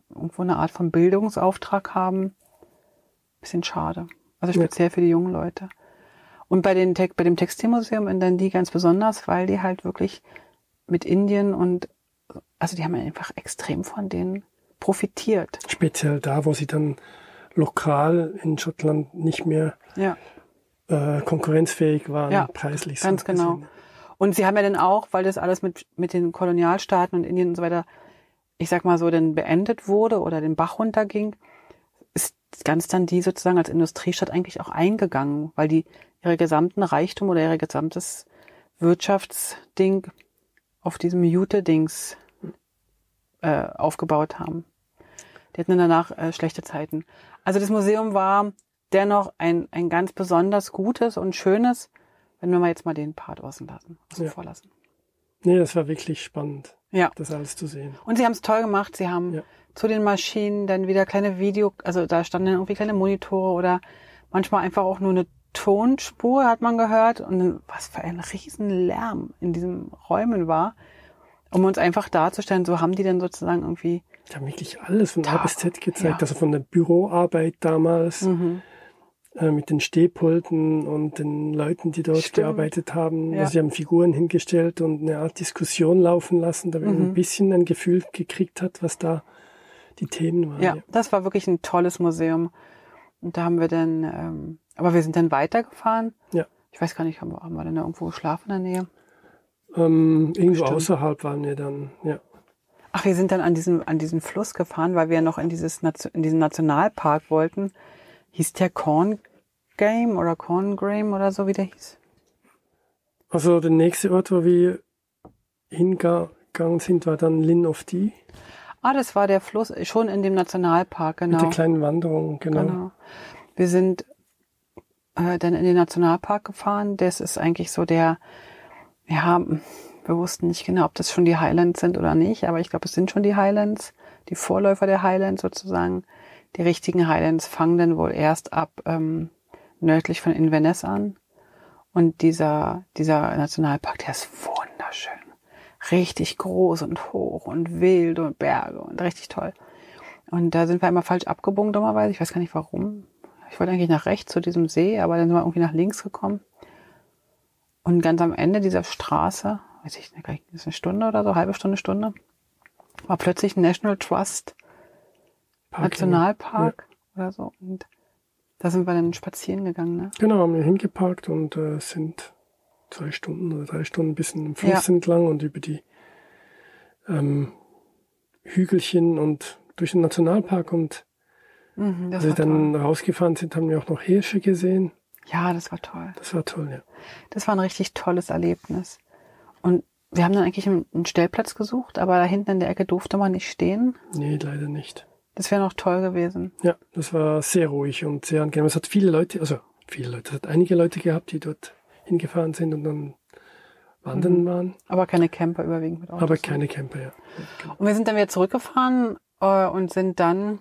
irgendwo eine Art von Bildungsauftrag haben, bisschen schade. Also speziell ja. für die jungen Leute. Und bei, den, bei dem Textilmuseum in Dundee ganz besonders, weil die halt wirklich mit Indien und also die haben einfach extrem von denen profitiert. Speziell da, wo sie dann lokal in Schottland nicht mehr ja. äh, konkurrenzfähig waren, ja, preislich. Ganz genau. Gesehen. Und sie haben ja dann auch, weil das alles mit, mit den Kolonialstaaten und Indien und so weiter, ich sag mal so, dann beendet wurde oder den Bach runterging, ist ganz dann die sozusagen als Industriestadt eigentlich auch eingegangen, weil die ihre gesamten Reichtum oder ihr gesamtes Wirtschaftsding auf diesem Jute-Dings äh, aufgebaut haben. Die hatten danach äh, schlechte Zeiten. Also das Museum war dennoch ein, ein ganz besonders gutes und schönes, wenn wir mal jetzt mal den Part außen lassen, außen ja. vorlassen. Nee, das war wirklich spannend, ja. das alles zu sehen. Und sie haben es toll gemacht. Sie haben ja. zu den Maschinen dann wieder kleine Video, also da standen dann irgendwie kleine Monitore oder manchmal einfach auch nur eine Tonspur, hat man gehört. Und was für ein riesen Lärm in diesen Räumen war um uns einfach darzustellen, so haben die denn sozusagen irgendwie. Die haben wirklich alles von A bis Z gezeigt, ja. also von der Büroarbeit damals, mhm. äh, mit den Stehpulten und den Leuten, die dort Stimmt. gearbeitet haben. Ja. Also sie haben Figuren hingestellt und eine Art Diskussion laufen lassen, damit man mhm. ein bisschen ein Gefühl gekriegt hat, was da die Themen waren. Ja, ja, das war wirklich ein tolles Museum. Und da haben wir dann, ähm, aber wir sind dann weitergefahren. Ja. Ich weiß gar nicht, haben wir, haben wir denn irgendwo geschlafen in der Nähe? Ähm, irgendwo Stimmt. außerhalb waren wir dann, ja. Ach, wir sind dann an diesem, an diesen Fluss gefahren, weil wir noch in dieses, in diesen Nationalpark wollten. Hieß der Corn Game oder Corn Game oder so, wie der hieß? Also, der nächste Ort, wo wir hingegangen sind, war dann Lynn of Dee. Ah, das war der Fluss, schon in dem Nationalpark, genau. Mit der kleinen Wanderung, genau. genau. Wir sind äh, dann in den Nationalpark gefahren. Das ist eigentlich so der, ja, Wir wussten nicht genau, ob das schon die Highlands sind oder nicht, aber ich glaube, es sind schon die Highlands, die Vorläufer der Highlands sozusagen. Die richtigen Highlands fangen dann wohl erst ab ähm, nördlich von Inverness an. Und dieser, dieser Nationalpark, der ist wunderschön. Richtig groß und hoch und wild und Berge und richtig toll. Und da sind wir einmal falsch abgebogen, dummerweise. Ich weiß gar nicht warum. Ich wollte eigentlich nach rechts zu diesem See, aber dann sind wir irgendwie nach links gekommen. Und ganz am Ende dieser Straße, weiß ich nicht, ist eine Stunde oder so, halbe Stunde, Stunde, war plötzlich ein National Trust Park, Nationalpark oder so. Und da sind wir dann spazieren gegangen. Ne? Genau, haben wir hingeparkt und äh, sind zwei Stunden oder drei Stunden ein bisschen im Fluss Ja. entlang und über die ähm, Hügelchen und durch den Nationalpark und Mhm, als wir dann toll. rausgefahren sind, haben wir auch noch Hirsche gesehen. Ja, das war toll. Das war toll, ja. Das war ein richtig tolles Erlebnis. Und wir haben dann eigentlich einen Stellplatz gesucht, aber da hinten in der Ecke durfte man nicht stehen. Nee, leider nicht. Das wäre noch toll gewesen. Ja, das war sehr ruhig und sehr angenehm. Es hat viele Leute, also viele Leute, es hat einige Leute gehabt, die dort hingefahren sind und dann wandern waren, Aber keine Camper überwiegend mit Autos. aber ne? keine Camper, ja. Und wir sind dann wieder zurückgefahren äh, und sind dann,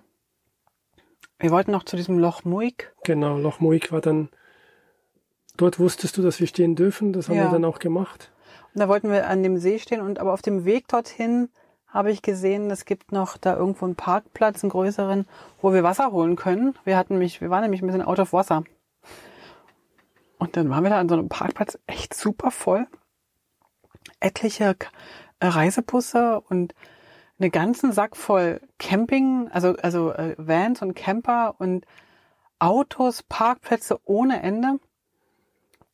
wir wollten noch zu diesem Loch Muig. Genau, Loch Muig war dann, dort wusstest du, dass wir stehen dürfen, das haben Ja. wir dann auch gemacht. Und da wollten wir an dem See stehen und aber auf dem Weg dorthin habe ich gesehen, es gibt noch da irgendwo einen Parkplatz, einen größeren, wo wir Wasser holen können. Wir hatten mich, wir waren nämlich ein bisschen out of Wasser. Und dann waren wir da an so einem Parkplatz echt super voll. Etliche äh, Reisebusse und einen ganzen Sack voll Camping, also, also äh, Vans und Camper und Autos, Parkplätze ohne Ende.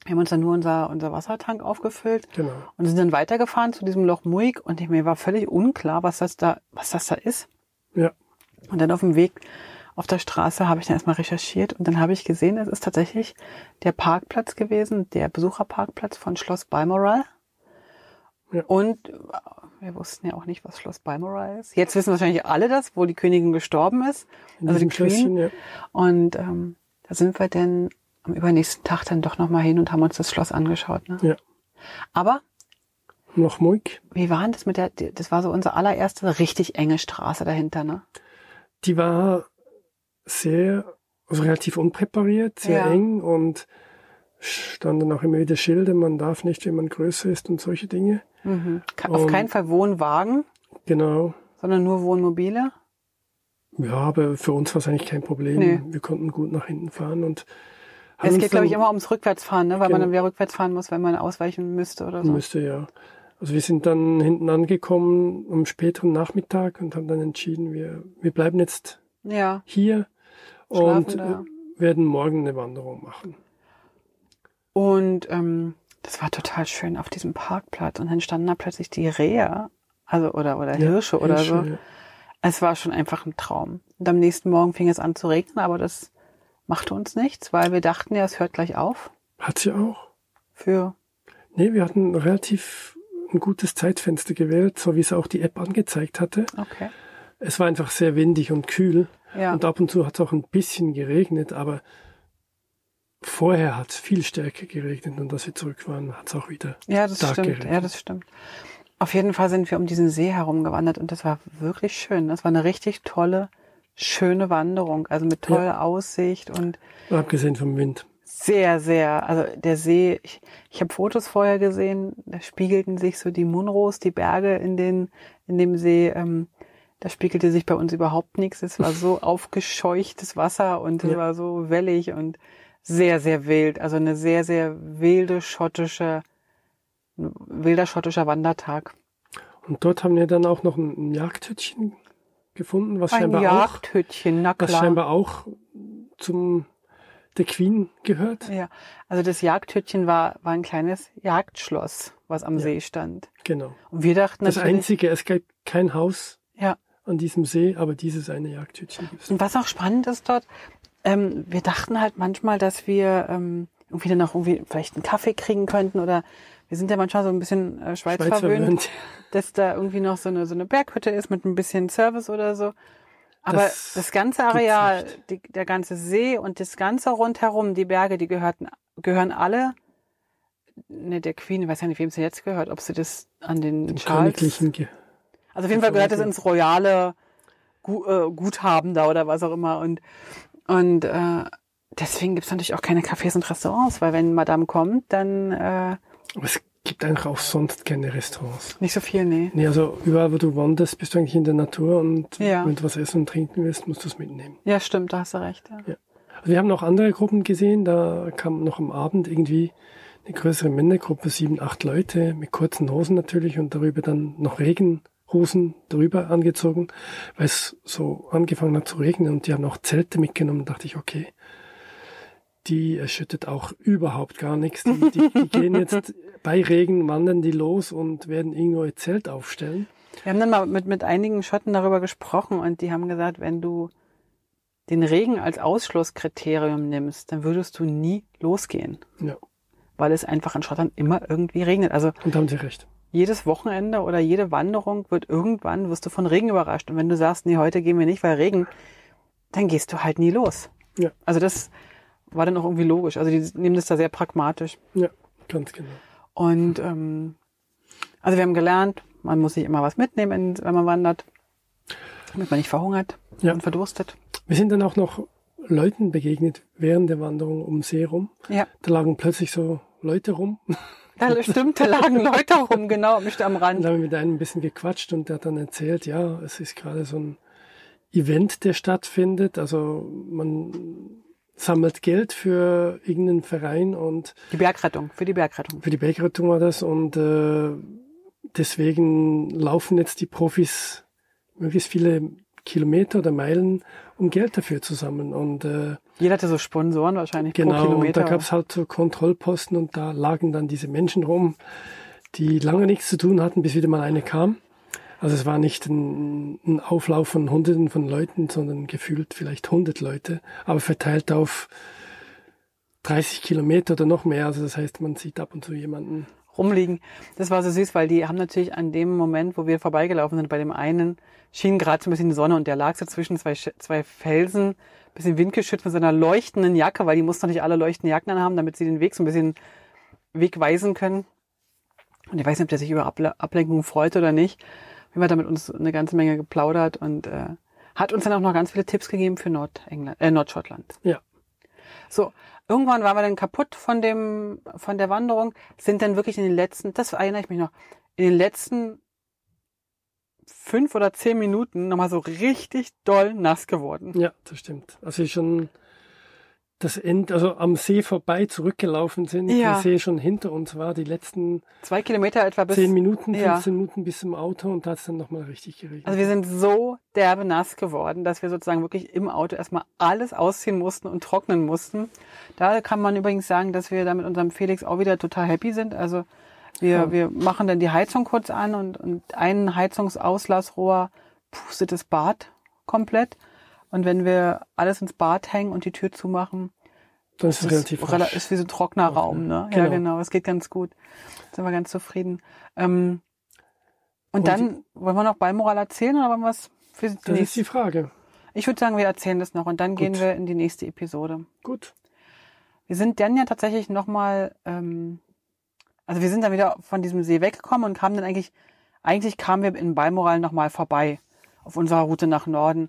Wir haben uns dann nur unser, unser Wassertank aufgefüllt Genau. und sind dann weitergefahren zu diesem Loch Muig und mir war völlig unklar, was das da, was das da ist. Ja, Und dann auf dem Weg auf der Straße habe ich dann erstmal recherchiert und dann habe ich gesehen, es ist tatsächlich der Parkplatz gewesen, der Besucherparkplatz von Schloss Balmoral. Ja. Und äh, wir wussten ja auch nicht, was Schloss Balmoral ist. Jetzt wissen wahrscheinlich alle das, wo die Königin gestorben ist. in also die Queen. ja. Und ähm, da sind wir dann am übernächsten Tag dann doch nochmal hin und haben uns das Schloss angeschaut. Ne? Ja. Aber Loch Muig, wie war denn das mit der, das war so unsere allererste richtig enge Straße dahinter, ne? die war sehr, also relativ unpräpariert, sehr Ja. eng und standen auch immer wieder Schilder, man darf nicht, wenn man größer ist und solche Dinge. Mhm. Auf Und- keinen Fall Wohnwagen, Genau. sondern nur Wohnmobile. Ja, aber für uns war es eigentlich kein Problem. Nee. Wir konnten gut nach hinten fahren und Es geht, glaube ich, immer ums Rückwärtsfahren, ne? weil man Genau. dann wieder rückwärts fahren muss, wenn man ausweichen müsste oder so. Müsste ja. Also wir sind dann hinten angekommen am späteren Nachmittag und haben dann entschieden, wir, wir bleiben jetzt Ja, hier Schlafen und da. äh, werden morgen eine Wanderung machen. und ähm, das war total schön auf diesem Parkplatz. Und dann standen da plötzlich die Rehe, also oder, oder Ja, Hirsche oder so. Hirsche, ja. Es war schon einfach ein Traum. Und am nächsten Morgen fing es an zu regnen, aber das machte uns nichts, weil wir dachten ja, es hört gleich auf. Hat sie auch? Für Nee, wir hatten relativ ein gutes Zeitfenster gewählt, so wie es auch die App angezeigt hatte. okay. Es war einfach sehr windig und kühl Ja. und ab und zu hat es auch ein bisschen geregnet, aber vorher hat es viel stärker geregnet und als wir zurück waren, hat es auch wieder Ja, das stark stimmt. geregnet. Ja, das stimmt. Auf jeden Fall sind wir um diesen See herumgewandert und das war wirklich schön. Das war eine richtig tolle, schöne Wanderung. Also mit toller Aussicht und Abgesehen vom Wind. sehr, sehr, also der See, ich, ich habe Fotos vorher gesehen, da spiegelten sich so die Munros, die Berge in den, in dem See, ähm, da spiegelte sich bei uns überhaupt nichts. Es war so aufgescheuchtes Wasser und es Ja. war so wellig und sehr, sehr wild. Also eine sehr, sehr wilde schottische, wilder schottischer Wandertag. Und dort haben wir dann auch noch ein, ein Jagdhütchen gefunden, was Ein scheinbar auch, Jagdhütchen, na was scheinbar auch zum der Queen gehört. Ja, also das Jagdhütchen war, war ein kleines Jagdschloss, was am Ja. See stand. Genau. Und wir dachten Das einzige, es gibt kein Haus ja. an diesem See, aber dieses eine Jagdhütchen gibt es. Und was auch spannend ist dort, ähm, wir dachten halt manchmal, dass wir ähm, irgendwie dann noch irgendwie vielleicht einen Kaffee kriegen könnten oder wir sind ja manchmal so ein bisschen äh, Schweiz, Schweiz verwöhnt, verwöhnt. dass da irgendwie noch so eine, so eine Berghütte ist mit ein bisschen Service oder so. Aber Das das, ganze Areal, die, der ganze See und das ganze rundherum, die Berge, die gehörten, gehören alle ne, der Queen, ich weiß ja nicht, wem sie jetzt gehört, ob sie das an den Dem Charles. königlichen Ge Also auf jeden Fall gehört es Verwaltung. ins royale Gu äh, Guthaben da oder was auch immer. Und, und äh, deswegen gibt's natürlich auch keine Cafés und Restaurants, weil wenn Madame kommt, dann äh, Aber es gibt eigentlich auch sonst keine Restaurants. nicht so viel, nee. Nee, also überall, wo du wanderst, bist du eigentlich in der Natur und Ja. wenn du was essen und trinken willst, musst du es mitnehmen. Ja, stimmt, da hast du recht. Ja. Also wir haben noch andere Gruppen gesehen, da kam noch am Abend irgendwie eine größere Männergruppe, sieben, acht Leute mit kurzen Hosen natürlich und darüber dann noch Regenhosen drüber angezogen, weil es so angefangen hat zu regnen und die haben auch Zelte mitgenommen. Da dachte ich, okay, die erschüttet auch überhaupt gar nichts. Die, die, die gehen jetzt bei Regen, wandern die los und werden irgendwo ihr Zelt aufstellen. Wir haben dann mal mit, mit einigen Schotten darüber gesprochen und die haben gesagt, wenn du den Regen als Ausschlusskriterium nimmst, dann würdest du nie losgehen, Ja, weil es einfach in Schottland immer irgendwie regnet. Also und haben sie recht. jedes Wochenende oder jede Wanderung wird irgendwann, wirst du von Regen überrascht. Und wenn du sagst, nee, heute gehen wir nicht, weil Regen, dann gehst du halt nie los. Ja. Also das war dann auch irgendwie logisch. Also die nehmen das da sehr pragmatisch. Ja, ganz genau. Und ähm, also wir haben gelernt, man muss sich immer was mitnehmen, wenn man wandert, damit man nicht verhungert Ja. und verdurstet. Wir sind dann auch noch Leuten begegnet während der Wanderung um See rum. Ja, Da lagen plötzlich so Leute rum. da stimmt, da lagen Leute rum, genau, mich am Und Rand. da haben wir mit einem ein bisschen gequatscht und der hat dann erzählt, ja, es ist gerade so ein Event, der stattfindet. Also man sammelt Geld für irgendeinen Verein und Die Bergrettung, für die Bergrettung. für die Bergrettung war das und äh, deswegen laufen jetzt die Profis möglichst viele Kilometer oder Meilen, um Geld dafür zu sammeln. Und äh, Jeder hatte so Sponsoren wahrscheinlich pro Genau, und Kilometer. da gab es halt so Kontrollposten und da lagen dann diese Menschen rum, die lange nichts zu tun hatten, bis wieder mal eine kam. Also es war nicht ein, ein Auflauf von Hunderten von Leuten, sondern gefühlt vielleicht 100 Leute, aber verteilt auf 30 Kilometer oder noch mehr. Also das heißt, man sieht ab und zu jemanden. rumliegen. Das war so süß, weil die haben natürlich an dem Moment, wo wir vorbeigelaufen sind, bei dem einen schien gerade so ein bisschen die Sonne und der lag so zwischen zwei, zwei Felsen, bisschen windgeschützt mit seiner leuchtenden Jacke, weil die mussten natürlich alle leuchtende Jacken anhaben, damit sie den Weg so ein bisschen wegweisen können. Und ich weiß nicht, ob der sich über Able Ablenkung freut oder nicht. Wir haben da mit uns eine ganze Menge geplaudert und äh, hat uns dann auch noch ganz viele Tipps gegeben für Nordengland, äh, Nordschottland. Ja, So, irgendwann waren wir dann kaputt von dem, von der Wanderung, sind dann wirklich in den letzten, das erinnere ich mich noch, in den letzten fünf oder zehn Minuten nochmal so richtig doll nass geworden. ja, das stimmt. Also schon das End, also am See vorbei zurückgelaufen sind, Ja. der See schon hinter uns war, die letzten Zwei Kilometer etwa bis. zehn Minuten, ja. 15 Minuten bis zum Auto und da hat es dann nochmal richtig geregnet. Also wir sind so derbe nass geworden, dass wir sozusagen wirklich im Auto erstmal alles ausziehen mussten und trocknen mussten. Da kann man übrigens sagen, dass wir da mit unserem Felix auch wieder total happy sind. Also wir, Ja. wir machen dann die Heizung kurz an und, und ein Heizungsauslassrohr pustet das Bad komplett. Und wenn wir alles ins Bad hängen und die Tür zumachen, dann ist es relativ rela- rasch. ist wie so ein trockener Raum, ne? Ja, Genau. genau. Es geht ganz gut. Sind wir ganz zufrieden. Ähm, und, Und dann wollen wir noch Ballmoral erzählen oder wollen wir es für die Das ist die nächste? Frage. Ich würde sagen, wir erzählen das noch und dann gehen Gut. wir in die nächste Episode. Gut. Wir sind dann ja tatsächlich nochmal, ähm, also wir sind dann wieder von diesem See weggekommen und kamen dann eigentlich, eigentlich kamen wir in Balmoral nochmal vorbei auf unserer Route nach Norden.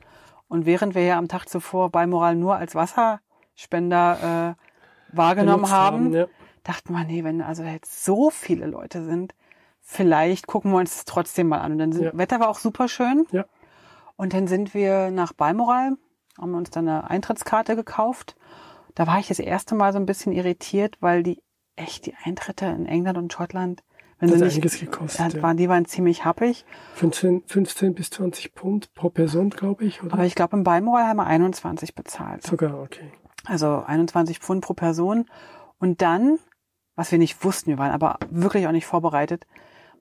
Und während wir ja am Tag zuvor Balmoral nur als Wasserspender äh, wahrgenommen Benutzt haben, ja. dachten wir, nee, wenn also jetzt so viele Leute sind, vielleicht gucken wir uns das trotzdem mal an. Und dann sind, Ja. Wetter war auch super schön. Ja. Und dann sind wir nach Balmoral, haben uns dann eine Eintrittskarte gekauft. Da war ich das erste Mal so ein bisschen irritiert, weil die echt die Eintritte in England und Schottland, wenn Das sie hat nicht, einiges gekostet. Ja. waren, die waren ziemlich happig. 15, 15 bis 20 Pfund pro Person, glaube ich, oder? Aber ich glaube, in Balmoral haben wir 21 bezahlt. Sogar, okay. Also 21 Pfund pro Person. Und dann, was wir nicht wussten, wir waren aber wirklich auch nicht vorbereitet,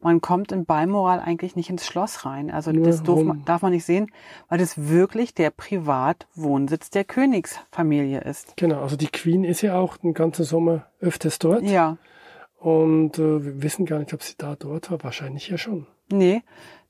man kommt in Balmoral eigentlich nicht ins Schloss rein. Also Nur das man, darf man nicht sehen, weil das wirklich der Privatwohnsitz der Königsfamilie ist. Genau, also die Queen ist ja auch den ganzen Sommer öfters dort. Ja, Und äh, wir wissen gar nicht, ob sie da dort war. Wahrscheinlich ja schon. nee,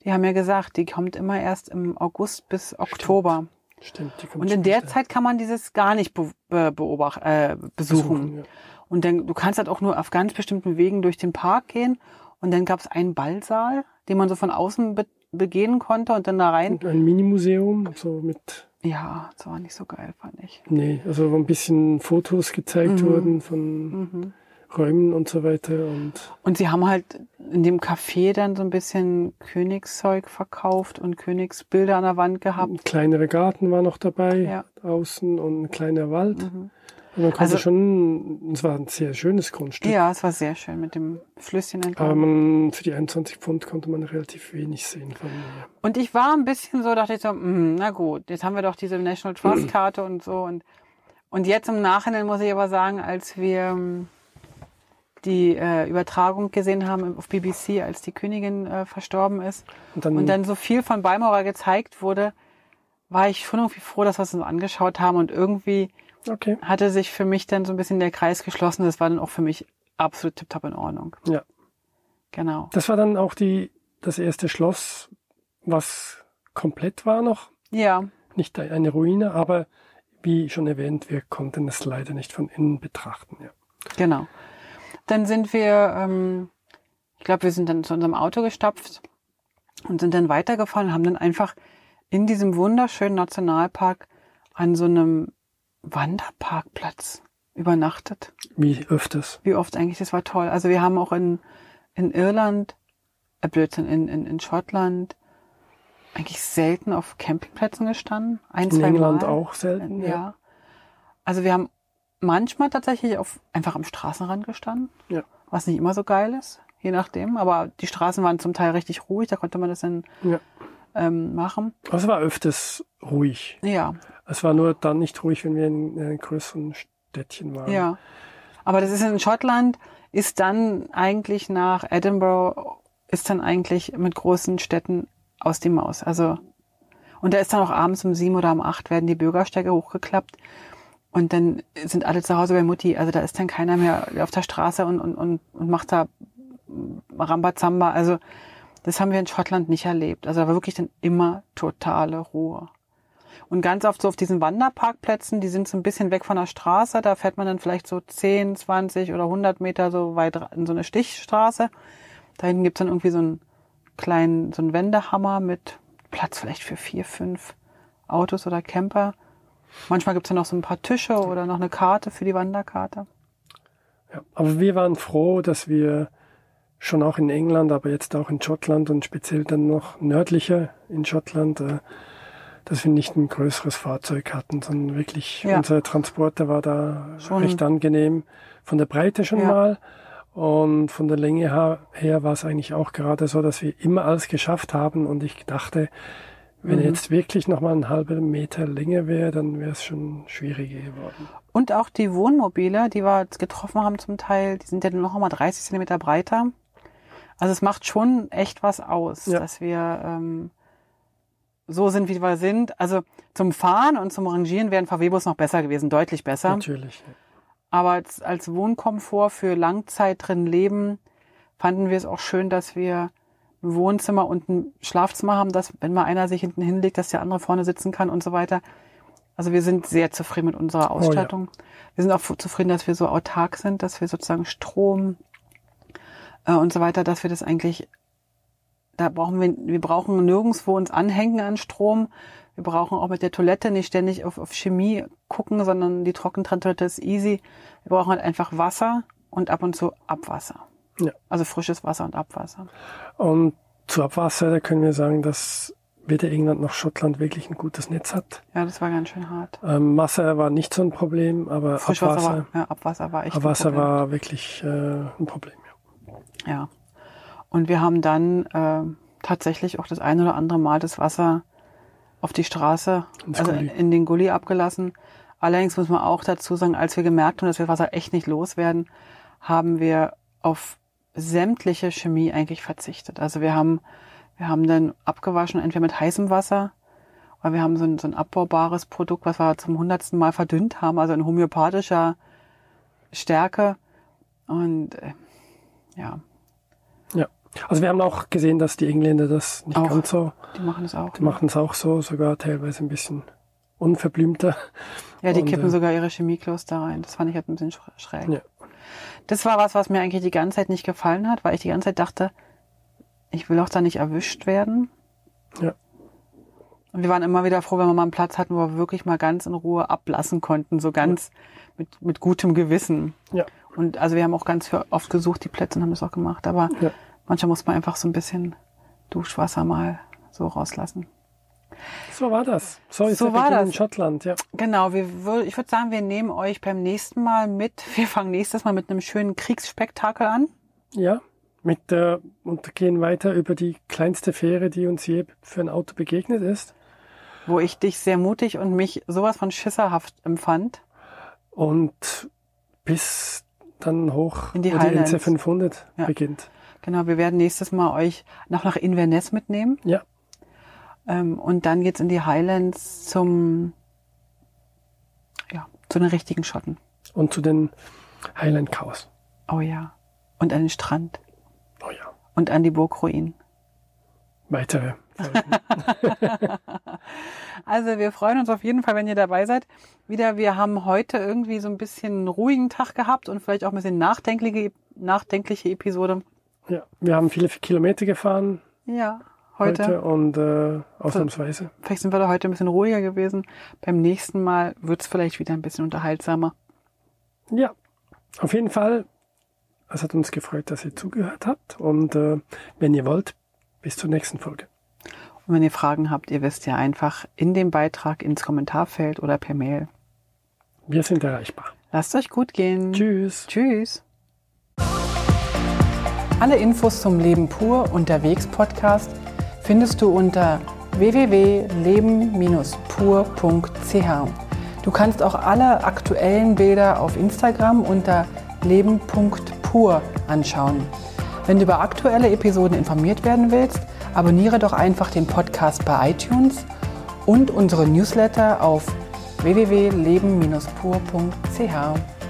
die haben ja gesagt, die kommt immer erst im August bis Oktober. Stimmt. Die kommt Und in der später. Zeit kann man dieses gar nicht be be beobacht, äh, besuchen. ja. Und dann, du kannst halt auch nur auf ganz bestimmten Wegen durch den Park gehen. Und dann gab es einen Ballsaal, den man so von außen be begehen konnte und dann da rein. Ein Minimuseum, so mit, Ja, das war nicht so geil, fand ich. nee, also wo ein bisschen Fotos gezeigt Mhm. wurden von Mhm. Räumen und so weiter. Und Und sie haben halt in dem Café dann so ein bisschen Königszeug verkauft und Königsbilder an der Wand gehabt. ein kleinerer Garten war noch dabei, Ja. außen und ein kleiner Wald. Mhm. Und man konnte Also- schon, es war ein sehr schönes Grundstück. Ja, es war sehr schön mit dem Flüsschen Aber entlang. man, für die 21 Pfund konnte man relativ wenig sehen von mir. Und ich war ein bisschen so, dachte ich so, mm, na gut, jetzt haben wir doch diese National Trust Karte und so. Und, und jetzt im Nachhinein muss ich aber sagen, als wir die äh, Übertragung gesehen haben auf BBC, als die Königin äh, verstorben ist Und dann, und dann so viel von Balmoral gezeigt wurde, war ich schon irgendwie froh, dass wir es uns angeschaut haben und irgendwie okay, hatte sich für mich dann so ein bisschen der Kreis geschlossen. Das war dann auch für mich absolut tiptop in Ordnung. ja. Genau. Das war dann auch die, das erste Schloss, was komplett war noch. Ja, Nicht eine Ruine, aber wie schon erwähnt, wir konnten es leider nicht von innen betrachten. Ja. Genau. Dann sind wir, ähm, ich glaube, wir sind dann zu unserem Auto gestapft und sind dann weitergefahren und haben dann einfach in diesem wunderschönen Nationalpark an so einem Wanderparkplatz übernachtet. Wie öfters. Wie oft eigentlich, das war toll. Also wir haben auch in, in Irland, äh Blödsinn, in, in, in Schottland eigentlich selten auf Campingplätzen gestanden. Ein, In zwei England Mal. auch selten. Ja. Ja. Also wir haben manchmal tatsächlich auf, einfach am Straßenrand gestanden, Ja. was nicht immer so geil ist, je nachdem. Aber die Straßen waren zum Teil richtig ruhig, da konnte man das dann Ja. ähm, machen. Aber es war öfters ruhig. Ja, Es war nur dann nicht ruhig, wenn wir in einem größeren Städtchen waren. ja. Aber das ist in Schottland, ist dann eigentlich nach Edinburgh, ist dann eigentlich mit großen Städten aus die Maus. Also, und da ist dann auch abends um sieben oder um acht werden die Bürgersteige hochgeklappt. Und dann sind alle zu Hause bei Mutti. Also da ist dann keiner mehr auf der Straße und, und, und, und macht da Rambazamba. Also das haben wir in Schottland nicht erlebt. Also da war wirklich dann immer totale Ruhe. Und ganz oft so auf diesen Wanderparkplätzen, die sind so ein bisschen weg von der Straße. Da fährt man dann vielleicht so 10, 20 oder 100 Meter so weit in so eine Stichstraße. Da hinten gibt's dann irgendwie so einen kleinen, so einen Wendehammer mit Platz vielleicht für vier, fünf Autos oder Camper. Manchmal gibt's dann noch so ein paar Tische oder noch eine Karte für die Wanderkarte. Ja. Aber wir waren froh, dass wir schon auch in England, aber jetzt auch in Schottland und speziell dann noch nördlicher in Schottland, äh, dass wir nicht ein größeres Fahrzeug hatten, sondern wirklich Ja. unser Transporter war da Schon. recht angenehm. Von der Breite schon Ja. mal und von der Länge her war es eigentlich auch gerade so, dass wir immer alles geschafft haben und ich dachte, wenn Mhm. jetzt wirklich noch mal einen halben Meter länger wäre, dann wäre es schon schwieriger geworden. Und auch die Wohnmobile, die wir jetzt getroffen haben zum Teil, die sind ja noch mal 30 Zentimeter breiter. Also es macht schon echt was aus, Ja. dass wir ähm, so sind, wie wir sind. Also zum Fahren und zum Rangieren wären VW-Bus noch besser gewesen, deutlich besser. Natürlich. ja. Aber als, als Wohnkomfort für Langzeit drin leben, fanden wir es auch schön, dass wir ein Wohnzimmer und ein Schlafzimmer haben, dass wenn mal einer sich hinten hinlegt, dass der andere vorne sitzen kann und so weiter. Also wir sind sehr zufrieden mit unserer Oh Ausstattung. Wir sind auch zufrieden, dass wir so autark sind, dass wir sozusagen Strom äh, und so weiter, dass wir das eigentlich, da brauchen wir, wir brauchen nirgendwo uns anhängen an Strom. Wir brauchen auch mit der Toilette nicht ständig auf, auf Chemie gucken, sondern die Trockentoilette ist easy. Wir brauchen halt einfach Wasser und ab und zu Abwasser. Ja. Also frisches Wasser und Abwasser. Und zu Abwasser, da können wir sagen, dass weder England noch Schottland wirklich ein gutes Netz hat. Ja, das war ganz schön hart. Ähm, Wasser war nicht so ein Problem, aber Frischwasser Abwasser, war, ja, Abwasser war echt ein Abwasser Problem. war wirklich äh, ein Problem. Ja. Ja. Und wir haben dann äh, tatsächlich auch das ein oder andere Mal das Wasser auf die Straße, Ins also Gully. in den Gully abgelassen. Allerdings muss man auch dazu sagen, als wir gemerkt haben, dass wir Wasser echt nicht loswerden, haben wir auf sämtliche Chemie eigentlich verzichtet. Also wir haben, wir haben dann abgewaschen, entweder mit heißem Wasser, weil wir haben so ein, so ein abbaubares Produkt, was wir zum hundertsten Mal verdünnt haben, also in homöopathischer Stärke. Und äh, ja, ja. Also wir haben auch gesehen, dass die Engländer das nicht Auch. ganz so, die machen das auch. die machen es auch so, sogar teilweise ein bisschen unverblümter. Ja, die Und, kippen äh, sogar ihre Chemieklos da rein. Das fand ich halt ein bisschen sch- schräg. Ja. Das war was, was mir eigentlich die ganze Zeit nicht gefallen hat, weil ich die ganze Zeit dachte, ich will auch da nicht erwischt werden. Ja. Und wir waren immer wieder froh, wenn wir mal einen Platz hatten, wo wir wirklich mal ganz in Ruhe ablassen konnten, so ganz mit, mit gutem Gewissen. Ja. Und also wir haben auch ganz oft gesucht, die Plätze und haben das auch gemacht. Aber Ja. manchmal muss man einfach so ein bisschen Duschwasser mal so rauslassen. So war das. So ist So die war Region das. in Schottland, ja. Genau, wir, ich würde sagen, wir nehmen euch beim nächsten Mal mit. Wir fangen nächstes Mal mit einem schönen Kriegsspektakel an. Ja, mit der, und gehen weiter über die kleinste Fähre, die uns je für ein Auto begegnet ist. wo ich dich sehr mutig und mich sowas von schisserhaft empfand. Und bis dann hoch, In die die. NC 500 Ja. beginnt. Genau, wir werden nächstes Mal euch noch nach Inverness mitnehmen. Ja, Ähm, und dann geht's in die Highlands zum, ja, zu den richtigen Schotten. und zu den Highland Cows. Oh ja. Und an den Strand. Oh ja, Und an die Burgruinen. weitere. Also wir freuen uns auf jeden Fall, wenn ihr dabei seid. Wieder, wir haben heute irgendwie so ein bisschen einen ruhigen Tag gehabt und vielleicht auch ein bisschen nachdenkliche, nachdenkliche Episode. ja, wir haben viele Kilometer gefahren Ja, heute. heute, und äh, ausnahmsweise. Vielleicht sind wir da heute ein bisschen ruhiger gewesen. Beim nächsten Mal wird's vielleicht wieder ein bisschen unterhaltsamer. Ja, auf jeden Fall. Es hat uns gefreut, dass ihr zugehört habt. Und äh, wenn ihr wollt, bis zur nächsten Folge. Und wenn ihr Fragen habt, ihr wisst ja einfach in dem Beitrag ins Kommentarfeld oder per Mail. Wir sind erreichbar. Lasst euch gut gehen. Tschüss. Tschüss. Alle Infos zum Leben pur unterwegs Podcast findest du unter www.leben-pur.ch. Du kannst auch alle aktuellen Bilder auf Instagram unter leben.pur anschauen. Wenn du über aktuelle Episoden informiert werden willst, abonniere doch einfach den Podcast bei iTunes und unsere Newsletter auf www.leben-pur.ch.